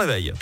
Réveil.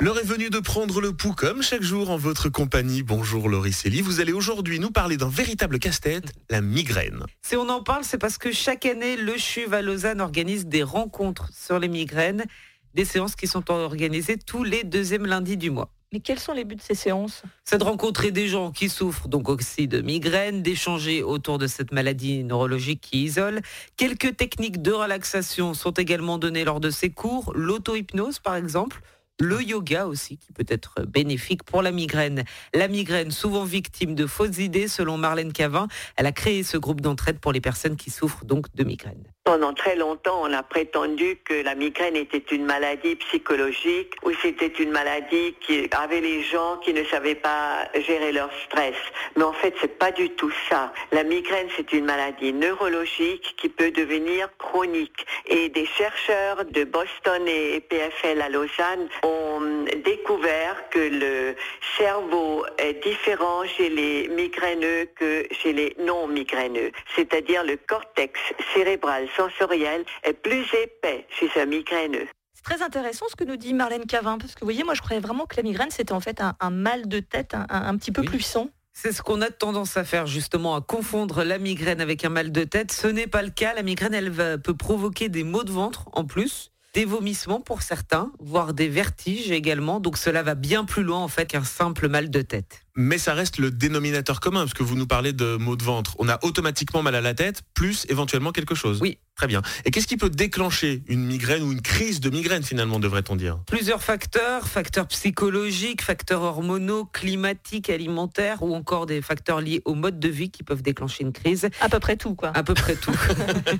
L'heure est venue de prendre le pouls comme chaque jour en votre compagnie. Bonjour Laurie Célie. Vous allez aujourd'hui nous parler d'un véritable casse-tête, la migraine. Si on en parle, c'est parce que chaque année, le CHUV à Lausanne organise des rencontres sur les migraines, des séances qui sont organisées tous les deuxièmes lundis du mois. Mais quels sont les buts de ces séances? C'est de rencontrer des gens qui souffrent donc aussi de migraine, d'échanger autour de cette maladie neurologique qui isole. Quelques techniques de relaxation sont également données lors de ces cours, l'auto-hypnose par exemple, le yoga aussi, qui peut être bénéfique pour la migraine. La migraine, souvent victime de fausses idées, selon Marlène Cavin, elle a créé ce groupe d'entraide pour les personnes qui souffrent donc de migraine. Pendant très longtemps, on a prétendu que la migraine était une maladie psychologique ou c'était une maladie qui avait les gens qui ne savaient pas gérer leur stress. Mais en fait, c'est pas du tout ça. La migraine, c'est une maladie neurologique qui peut devenir chronique. Et des chercheurs de Boston et PFL à Lausanne ont découvert que le cerveau est différent chez les migraineux que chez les non migraineux. C'est-à-dire le cortex cérébral sensoriel est plus épais chez un migraineux. C'est très intéressant ce que nous dit Marlène Cavin, parce que vous voyez, moi je croyais vraiment que la migraine c'était en fait un, mal de tête un, un petit peu Oui. puissant. C'est ce qu'on a tendance à faire justement, à confondre la migraine avec un mal de tête. Ce n'est pas le cas. La migraine, elle va- peut provoquer des maux de ventre en plus, des vomissements pour certains, voire des vertiges également. Donc cela va bien plus loin en fait qu'un simple mal de tête. Mais ça reste le dénominateur commun, parce que vous nous parlez de maux de ventre. On a automatiquement mal à la tête, plus éventuellement quelque chose. Oui. Très bien. Et qu'est-ce qui peut déclencher une migraine ou une crise de migraine finalement, devrait-on dire? Plusieurs facteurs, facteurs psychologiques, facteurs hormonaux, climatiques, alimentaires ou encore des facteurs liés au mode de vie qui peuvent déclencher une crise. À peu près tout, quoi. À peu près tout.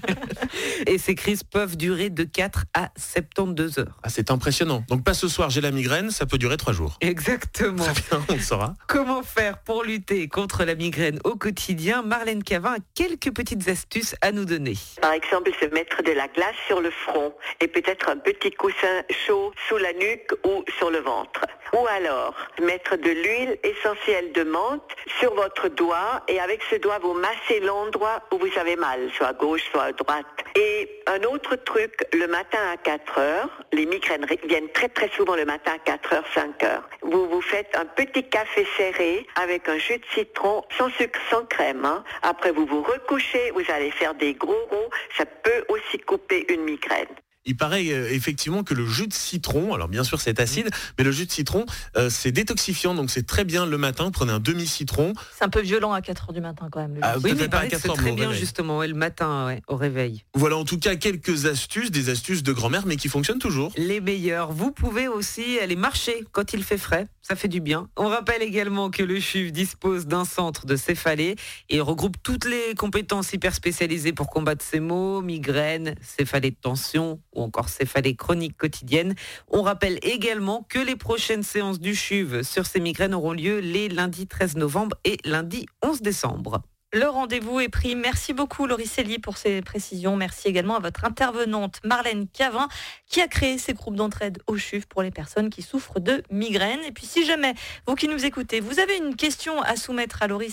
Et ces crises peuvent durer de 4 à 72 heures. Ah, c'est impressionnant. Donc pas ce soir, j'ai la migraine, ça peut durer trois jours. Exactement. Très bien, on le saura. Comment faire pour lutter contre la migraine au quotidien? Marlène Cavin a quelques petites astuces à nous donner. Par exemple, se mettre de la glace sur le front et peut-être un petit coussin chaud sous la nuque ou sur le ventre. Ou alors, mettre de l'huile essentielle de menthe sur votre doigt et avec ce doigt, vous massez l'endroit où vous avez mal, soit à gauche, soit à droite. Et un autre truc, le matin à 4 heures, les migraines viennent très très souvent le matin à 4 heures, 5 heures. Vous vous faites un petit café serré avec un jus de citron sans sucre, sans crème. hein. Après, vous vous recouchez, vous allez faire des gros ronds. Ça peut aussi couper une migraine. Il paraît euh, effectivement que le jus de citron, alors bien sûr c'est acide, mais le jus de citron euh, c'est détoxifiant, donc c'est très bien le matin. Prenez un demi-citron. C'est un peu violent à 4h du matin quand même. le Ah. Oui, mais il pas à paraît que 4 c'est heures, très mais bien réveil. justement ouais, le matin ouais, au réveil. Voilà en tout cas quelques astuces, des astuces de grand-mère, mais qui fonctionnent toujours. Les meilleurs. Vous pouvez aussi aller marcher quand il fait frais. Ça fait du bien. On rappelle également que le CHUV dispose d'un centre de céphalée et regroupe toutes les compétences hyper spécialisées pour combattre ces maux, migraine, céphalée de tension ou encore céphalée chronique quotidienne. On rappelle également que les prochaines séances du CHUV sur ces migraines auront lieu les lundis 13 novembre et lundi 11 décembre. Le rendez-vous est pris. Merci beaucoup Laurie pour ces précisions. Merci également à votre intervenante Marlène Cavin qui a créé ces groupes d'entraide au CHUV pour les personnes qui souffrent de migraines. Et puis si jamais vous qui nous écoutez, vous avez une question à soumettre à Laurie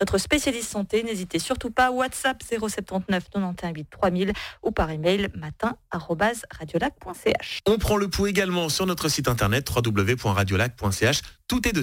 notre spécialiste santé, n'hésitez surtout pas. WhatsApp 079 91 8 3000 ou par email matin@radiolac.ch. On prend le pouls également sur notre site internet www.radiolac.ch. Tout est